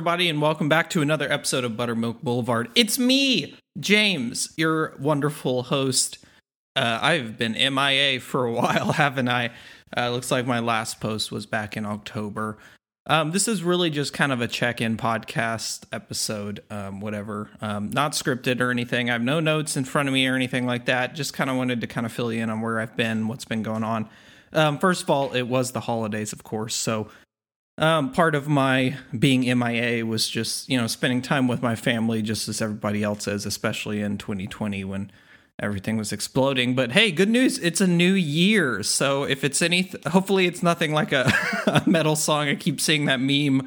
Everybody, and welcome back to another episode of Buttermilk Boulevard. It's me, James, your wonderful host. Uh, I've been MIA for a while, haven't I? Uh, looks like my last post was back in October. Um, this is really just kind of a check in podcast episode, um, whatever. Um, not scripted or anything. I have no notes in front of me or anything like that. Just kind of wanted to kind of fill you in on where I've been, what's been going on. Um, first of all, it was the holidays, of course. So um, part of my being MIA was just, you know, spending time with my family just as everybody else is, especially in 2020 when everything was exploding. But hey, good news, it's a new year. So if it's any, hopefully it's nothing like a, a metal song. I keep seeing that meme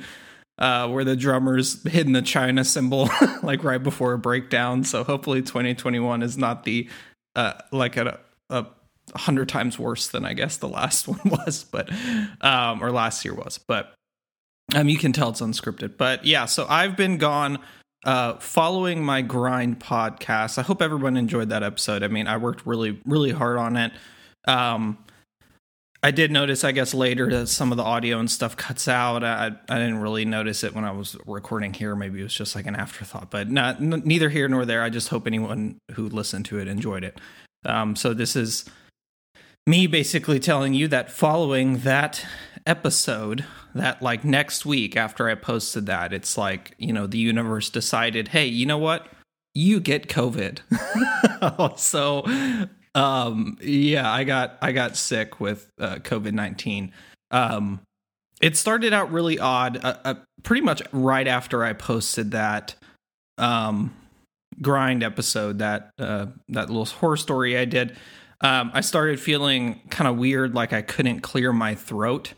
uh, where the drummer's hitting the China cymbal like right before a breakdown. So hopefully 2021 is not the, uh, like a, a hundred times worse than I guess the last one was, but, um, or last year was. But um, you can tell it's unscripted, but yeah. So I've been gone, uh, following my grind podcast. I hope everyone enjoyed that episode. I mean, I worked really, really hard on it. Um, I did notice, I guess, later that some of the audio and stuff cuts out. I, I didn't really notice it when I was recording here. Maybe it was just like an afterthought, but not n- neither here nor there. I just hope anyone who listened to it enjoyed it. Um, so this is me basically telling you that following that episode that like next week after I posted that, it's like, you know, the universe decided, hey, you know what? You get COVID. so um yeah, I got I got sick with uh, COVID-19. Um it started out really odd uh, uh, pretty much right after I posted that um grind episode that uh that little horror story I did. Um, I started feeling kind of weird, like I couldn't clear my throat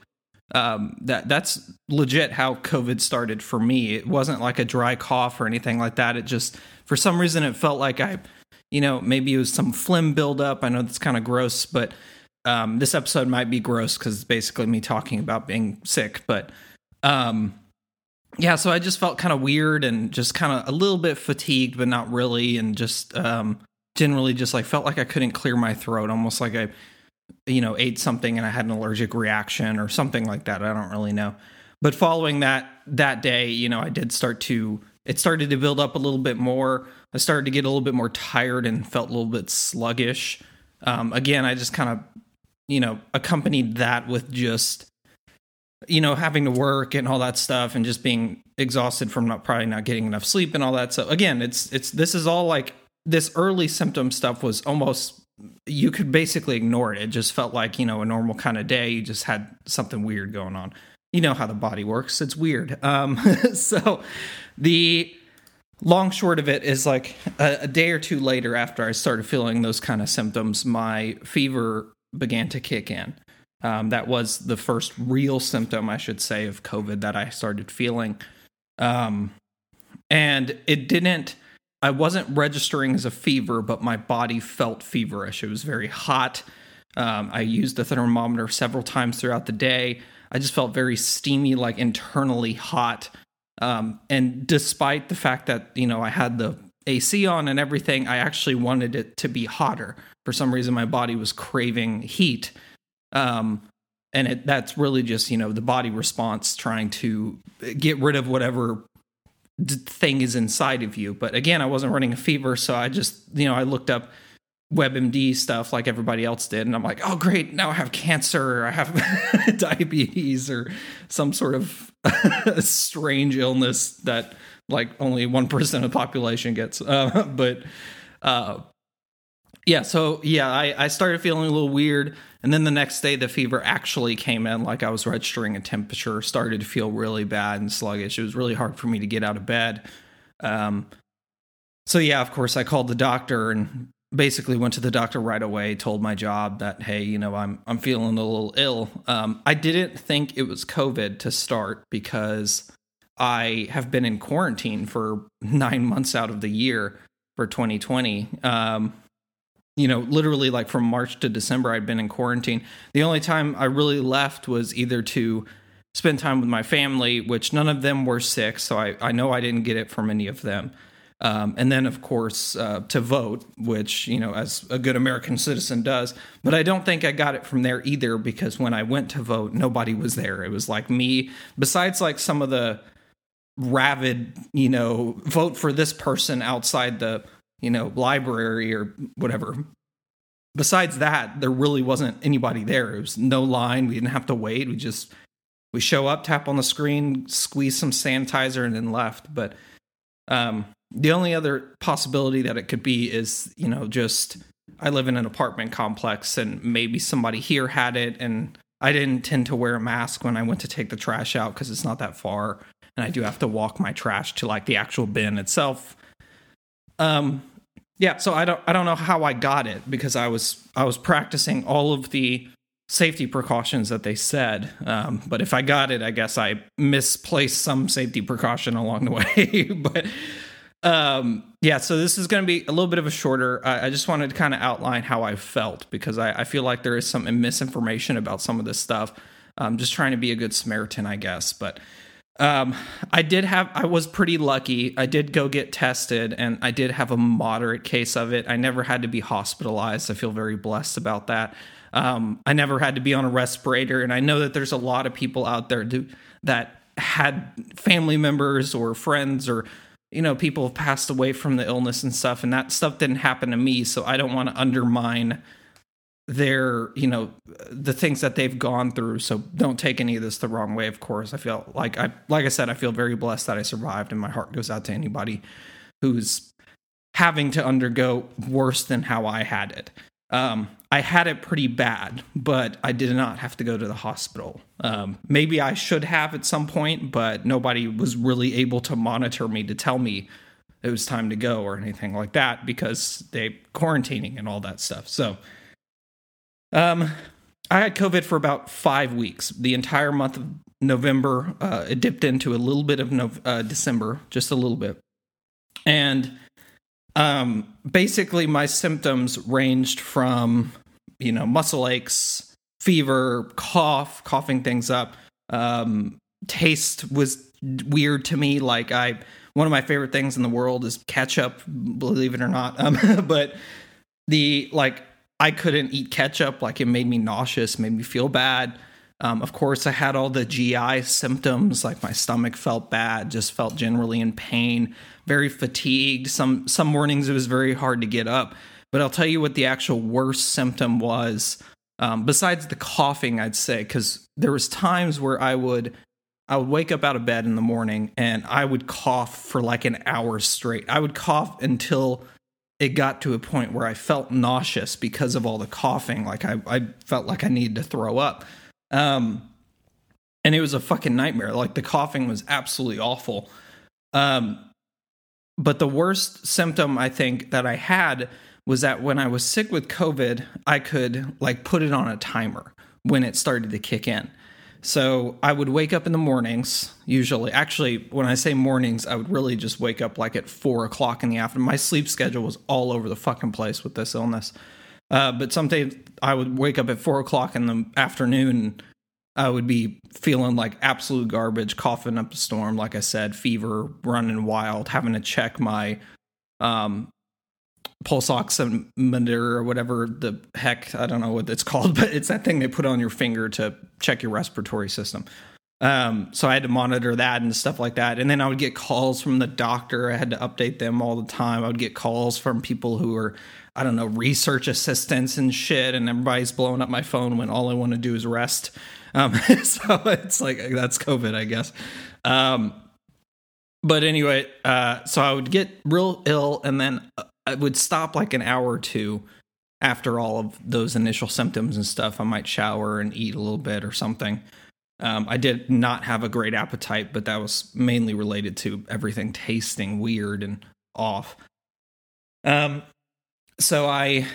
um, that that's legit how COVID started for me. It wasn't like a dry cough or anything like that. It just for some reason it felt like I, you know, maybe it was some phlegm buildup. I know that's kind of gross, but um, this episode might be gross because it's basically me talking about being sick. But um, yeah, so I just felt kind of weird and just kind of a little bit fatigued, but not really, and just um, generally just like felt like I couldn't clear my throat, almost like I you know, ate something and I had an allergic reaction or something like that. I don't really know. But following that that day, you know, I did start to it started to build up a little bit more. I started to get a little bit more tired and felt a little bit sluggish. Um, again, I just kind of, you know, accompanied that with just, you know, having to work and all that stuff and just being exhausted from not probably not getting enough sleep and all that. So again, it's it's this is all like this early symptom stuff was almost you could basically ignore it. It just felt like, you know, a normal kind of day. You just had something weird going on. You know how the body works. It's weird. Um, so the long short of it is like a, a, day or two later after I started feeling those kind of symptoms, my fever began to kick in. Um, that was the first real symptom, I should say, of COVID that I started feeling. Um, and it didn't I wasn't registering as a fever, but my body felt feverish. It was very hot. Um, I used the thermometer several times throughout the day. I just felt very steamy, like internally hot. Um, and despite the fact that you know I had the AC on and everything, I actually wanted it to be hotter. For some reason, my body was craving heat, um, and it, that's really just you know the body response trying to get rid of whatever thing is inside of you. But again, I wasn't running a fever, so I just you know I looked up WebMD stuff like everybody else did, and I'm like, oh great, now I have cancer, or I have diabetes, or some sort of strange illness that like only one percent of the population gets. Uh, but uh, yeah, so yeah, I, I started feeling a little weird. And then the next day, the fever actually came in, like I was registering a temperature, started to feel really bad and sluggish. It was really hard for me to get out of bed. Um, so, yeah, of course, I called the doctor and basically went to the doctor right away, told my job that, hey, you know, I'm, I'm feeling a little ill. Um, I didn't think it was COVID to start because I have been in quarantine for nine months out of the year for 2020. Um, you know, literally like from March to December, I'd been in quarantine. The only time I really left was either to spend time with my family, which none of them were sick. So I, I know I didn't get it from any of them. Um, and then, of course, uh, to vote, which, you know, as a good American citizen does. But I don't think I got it from there either because when I went to vote, nobody was there. It was like me, besides like some of the rabid, you know, vote for this person outside the, you know, library or whatever. Besides that, there really wasn't anybody there. It was no line. We didn't have to wait. We just we show up, tap on the screen, squeeze some sanitizer, and then left. But um, the only other possibility that it could be is, you know, just I live in an apartment complex and maybe somebody here had it and I didn't tend to wear a mask when I went to take the trash out because it's not that far and I do have to walk my trash to like the actual bin itself. Um yeah, so I don't I don't know how I got it because I was I was practicing all of the safety precautions that they said. Um, but if I got it, I guess I misplaced some safety precaution along the way. but um, yeah, so this is going to be a little bit of a shorter. I, I just wanted to kind of outline how I felt because I, I, feel like there is some misinformation about some of this stuff. I'm just trying to be a good Samaritan, I guess. But um, I did have, I was pretty lucky. I did go get tested and I did have a moderate case of it. I never had to be hospitalized. I feel very blessed about that. Um, I never had to be on a respirator, and I know that there's a lot of people out there do, that had family members or friends or you know people have passed away from the illness and stuff, and that stuff didn't happen to me. So I don't want to undermine their you know the things that they've gone through so don't take any of this the wrong way of course i feel like i like i said i feel very blessed that i survived and my heart goes out to anybody who's having to undergo worse than how i had it um, I had it pretty bad, but I did not have to go to the hospital. Um, maybe I should have at some point, but nobody was really able to monitor me to tell me it was time to go or anything like that because they quarantining and all that stuff. So, um, I had COVID for about five weeks. The entire month of November, uh, it dipped into a little bit of no- uh, December, just a little bit, and um, basically, my symptoms ranged from, you know, muscle aches, fever, cough, coughing things up. Um, taste was weird to me. Like I, one of my favorite things in the world is ketchup. Believe it or not, um, but the like I couldn't eat ketchup. Like it made me nauseous, made me feel bad. Um, of course, I had all the GI symptoms, like my stomach felt bad, just felt generally in pain, very fatigued. Some some mornings it was very hard to get up. But I'll tell you what the actual worst symptom was. Um, besides the coughing, I'd say, because there was times where I would I would wake up out of bed in the morning and I would cough for like an hour straight. I would cough until it got to a point where I felt nauseous because of all the coughing. Like I, I felt like I needed to throw up. Um, and it was a fucking nightmare. Like the coughing was absolutely awful. Um, but the worst symptom I think that I had was that when I was sick with COVID, I could like put it on a timer when it started to kick in. So I would wake up in the mornings, usually. Actually, when I say mornings, I would really just wake up like at four o'clock in the afternoon. My sleep schedule was all over the fucking place with this illness. Uh, but some days I would wake up at four o'clock in the afternoon. I would be feeling like absolute garbage, coughing up a storm. Like I said, fever, running wild, having to check my um, pulse oximeter or whatever the heck I don't know what it's called, but it's that thing they put on your finger to check your respiratory system. Um, so I had to monitor that and stuff like that. And then I would get calls from the doctor. I had to update them all the time. I would get calls from people who were I don't know, research assistants and shit, and everybody's blowing up my phone when all I want to do is rest. Um, so it's like that's COVID, I guess. Um, but anyway, uh, so I would get real ill, and then I would stop like an hour or two after all of those initial symptoms and stuff. I might shower and eat a little bit or something. Um, I did not have a great appetite, but that was mainly related to everything tasting weird and off. Um, so I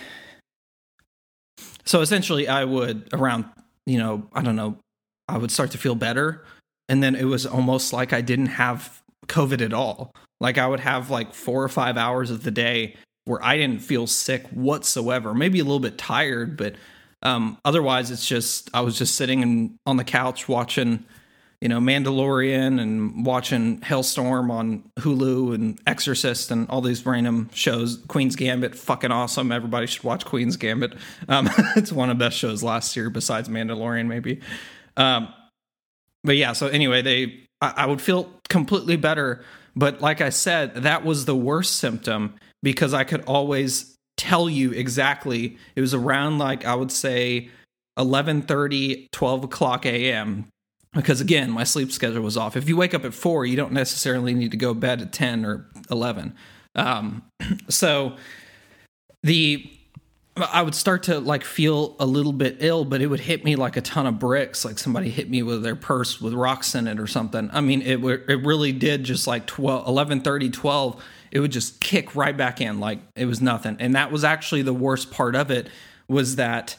so essentially I would around, you know, I don't know, I would start to feel better and then it was almost like I didn't have covid at all. Like I would have like 4 or 5 hours of the day where I didn't feel sick whatsoever. Maybe a little bit tired, but um otherwise it's just I was just sitting and on the couch watching you know, Mandalorian and watching Helstrom on Hulu and Exorcist and all these random shows. Queen's Gambit, fucking awesome. Everybody should watch Queen's Gambit. Um, it's one of the best shows last year, besides Mandalorian, maybe. Um, but yeah, so anyway, they I, I would feel completely better. But like I said, that was the worst symptom because I could always tell you exactly. It was around like I would say 11:30, 12 o'clock a.m. Because again, my sleep schedule was off. If you wake up at four, you don't necessarily need to go to bed at 10 or 11. Um, so the I would start to like feel a little bit ill, but it would hit me like a ton of bricks, like somebody hit me with their purse with rocks in it or something. I mean, it it really did just like 12, 11, 30, 12. It would just kick right back in like it was nothing. And that was actually the worst part of it was that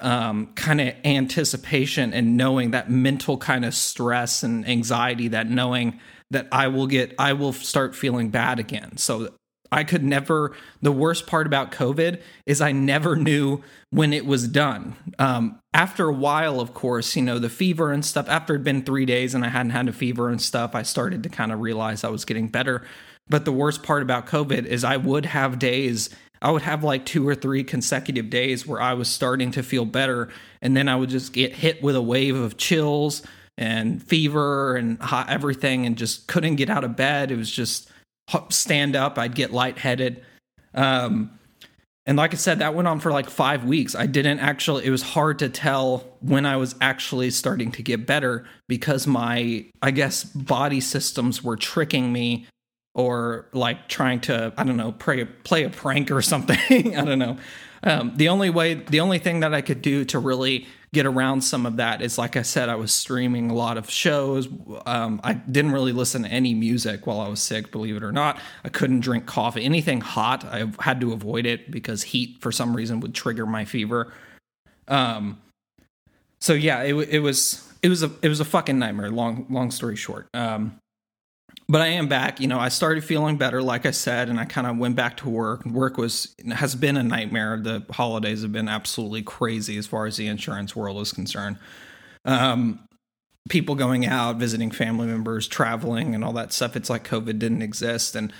um, kind of anticipation and knowing that mental kind of stress and anxiety that knowing that I will get, I will start feeling bad again. So I could never, the worst part about COVID is I never knew when it was done. Um, after a while, of course, you know, the fever and stuff, after it'd been three days and I hadn't had a fever and stuff, I started to kind of realize I was getting better. But the worst part about COVID is I would have days, I would have like two or three consecutive days where I was starting to feel better. And then I would just get hit with a wave of chills and fever and hot, everything and just couldn't get out of bed. It was just, stand up, I'd get lightheaded. Um, and like I said, that went on for like five weeks. I didn't actually, it was hard to tell when I was actually starting to get better because my, I guess, body systems were tricking me or like trying to, I don't know, play, play a prank or something. I don't know. Um, the only way, the only thing that I could do to really get around some of that is like I said, I was streaming a lot of shows. Um, I didn't really listen to any music while I was sick, believe it or not. I couldn't drink coffee. Anything hot, I had to avoid it because heat for some reason would trigger my fever. Um, so yeah, it, it was it was a it was a fucking nightmare. Long long story short. Um, but I am back. You know, I started feeling better, like I said, and I kind of went back to work. Work was has been a nightmare. The holidays have been absolutely crazy as far as the insurance world is concerned. Um, people going out, visiting family members, traveling, and all that stuff. It's like COVID didn't exist. And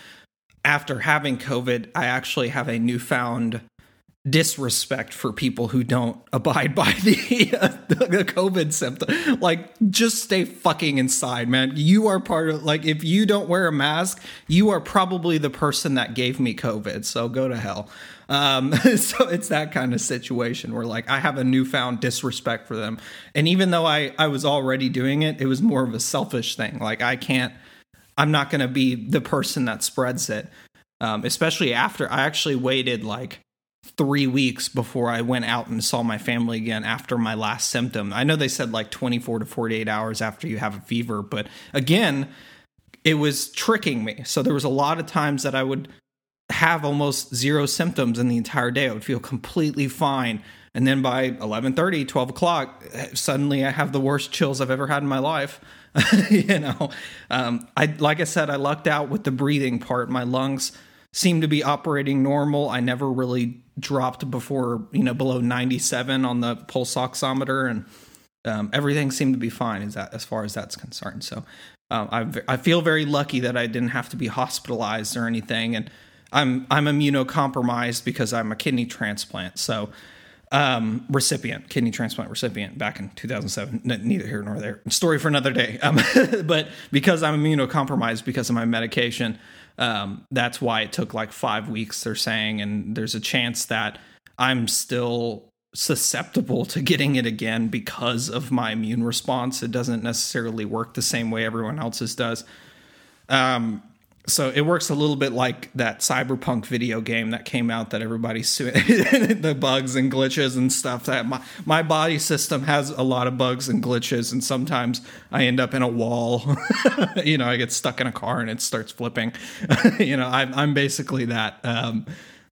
after having COVID, I actually have a newfound disrespect for people who don't abide by the, uh, the COVID symptom. Like, just stay fucking inside, man. You are part of, like, if you don't wear a mask, you are probably the person that gave me COVID. So go to hell. Um, so it's that kind of situation where, like, I have a newfound disrespect for them. And even though I, I was already doing it, it was more of a selfish thing. Like, I can't, I'm not going to be the person that spreads it. Um, especially after I actually waited like three weeks before I went out and saw my family again after my last symptom. I know they said like 24 to 48 hours after you have a fever, but again, it was tricking me. So there was a lot of times that I would have almost zero symptoms in the entire day. I would feel completely fine. And then by 11:30, 12 o'clock, suddenly I have the worst chills I've ever had in my life. you know, um, I like I said, I lucked out with the breathing part. My lungs seemed to be operating normal. I never really dropped before you know below 97 on the pulse oximeter and um, everything seemed to be fine as that as far as that's concerned. So um, I, I feel very lucky that I didn't have to be hospitalized or anything and I'm I'm immunocompromised because I'm a kidney transplant. So um, recipient kidney transplant recipient back in 2007 neither here nor there. Story for another day. Um, but because I'm immunocompromised because of my medication um, that's why it took like five weeks, they're saying. And there's a chance that I'm still susceptible to getting it again because of my immune response. It doesn't necessarily work the same way everyone else's does. Um, so it works a little bit like that cyberpunk video game that came out that everybody's suing the bugs and glitches and stuff that my, my body system has a lot of bugs and glitches and sometimes i end up in a wall. You know i get stuck in a car and it starts flipping. You know I'm, I'm basically that um,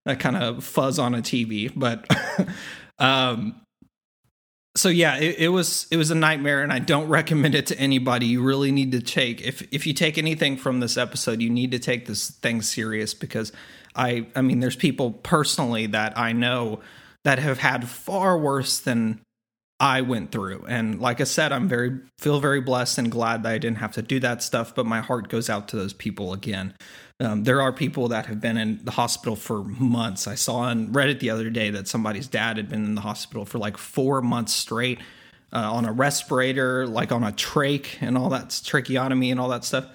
that kind of fuzz on a tv but um, so yeah, it, it, was it was a nightmare, and I don't recommend it to anybody. You really need to take if if you take anything from this episode, you need to take this thing serious because I I mean, there's people personally that I know that have had far worse than I went through, and like I said, I'm very feel very blessed and glad that I didn't have to do that stuff. But my heart goes out to those people again. Um, there are people that have been in the hospital for months. I saw on Reddit the other day that somebody's dad had been in the hospital for like four months straight. uh, on a respirator, like on a trach and all that tracheotomy and all that stuff.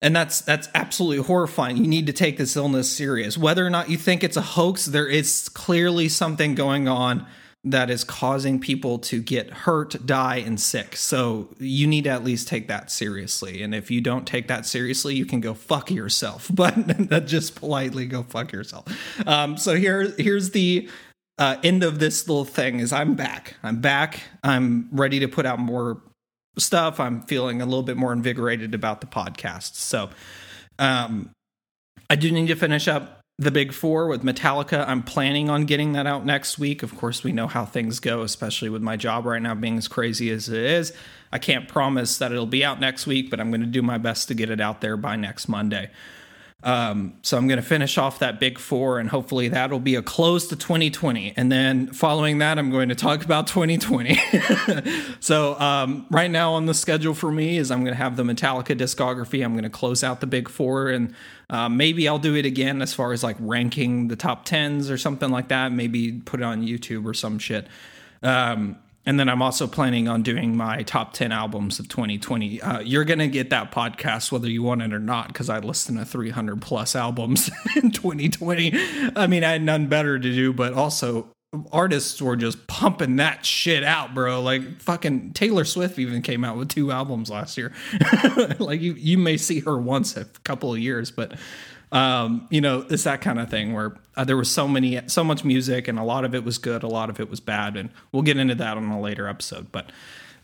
And that's that's absolutely horrifying. You need to take this illness serious. Whether or not you think it's a hoax, there is clearly something going on that is causing people to get hurt, die, and sick. So you need to at least take that seriously. And if you don't take that seriously, you can go fuck yourself. But just politely go fuck yourself. Um, so here, here's the uh, end of this little thing. Is I'm back. I'm back. I'm ready to put out more stuff. I'm feeling a little bit more invigorated about the podcast. So um, I do need to finish up the big four with Metallica. I'm planning on getting that out next week. Of course, we know how things go, especially with my job right now being as crazy as it is. I can't promise that it'll be out next week, but I'm going to do my best to get it out there by next Monday. Um, so I'm going to finish off that big four, and hopefully that'll be a close to 2020. And then following that, I'm going to talk about 2020. so um, right now on the schedule for me is I'm going to have the Metallica discography. I'm going to close out the big four, and uh, maybe I'll do it again as far as like ranking the top tens or something like that. Maybe put it on YouTube or some shit. Um, and then I'm also planning on doing my top 10 albums of 2020. Uh, you're going to get that podcast whether you want it or not because I listened to 300 plus albums in 2020. I mean, I had none better to do, but also artists were just pumping that shit out, bro. Like fucking Taylor Swift even came out with two albums last year. like you, you may see her once a couple of years, but um, you know, it's that kind of thing where uh, there was so many, so much music, and a lot of it was good, a lot of it was bad, and we'll get into that on a later episode. But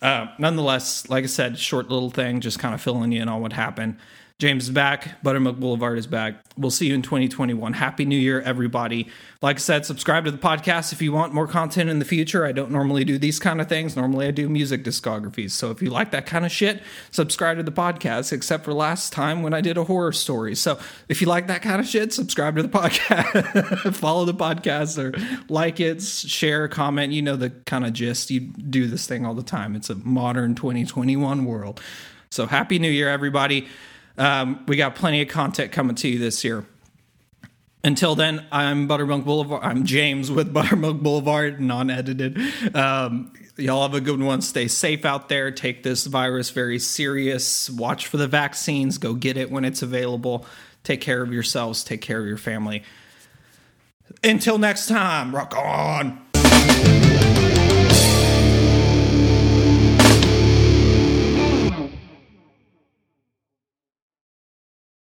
uh, nonetheless, like I said, short little thing, just kind of filling you in on what happened. James is back. Buttermilk Boulevard is back. We'll see you in 2021. Happy New Year, everybody. Like I said, subscribe to the podcast if you want more content in the future. I don't normally do these kind of things. Normally, I do music discographies. So if you like that kind of shit, subscribe to the podcast, except for last time when I did a horror story. So if you like that kind of shit, subscribe to the podcast, follow the podcast, or like it, share, comment. You know the kind of gist. You do this thing all the time. It's a modern 2021 world. So happy New Year, everybody. Um, we got plenty of content coming to you this year. Until then, I'm Buttermilk Boulevard. I'm James with Buttermilk Boulevard, non edited. Um, y'all have a good one. Stay safe out there. Take this virus very serious. Watch for the vaccines. Go get it when it's available. Take care of yourselves. Take care of your family. Until next time, rock on.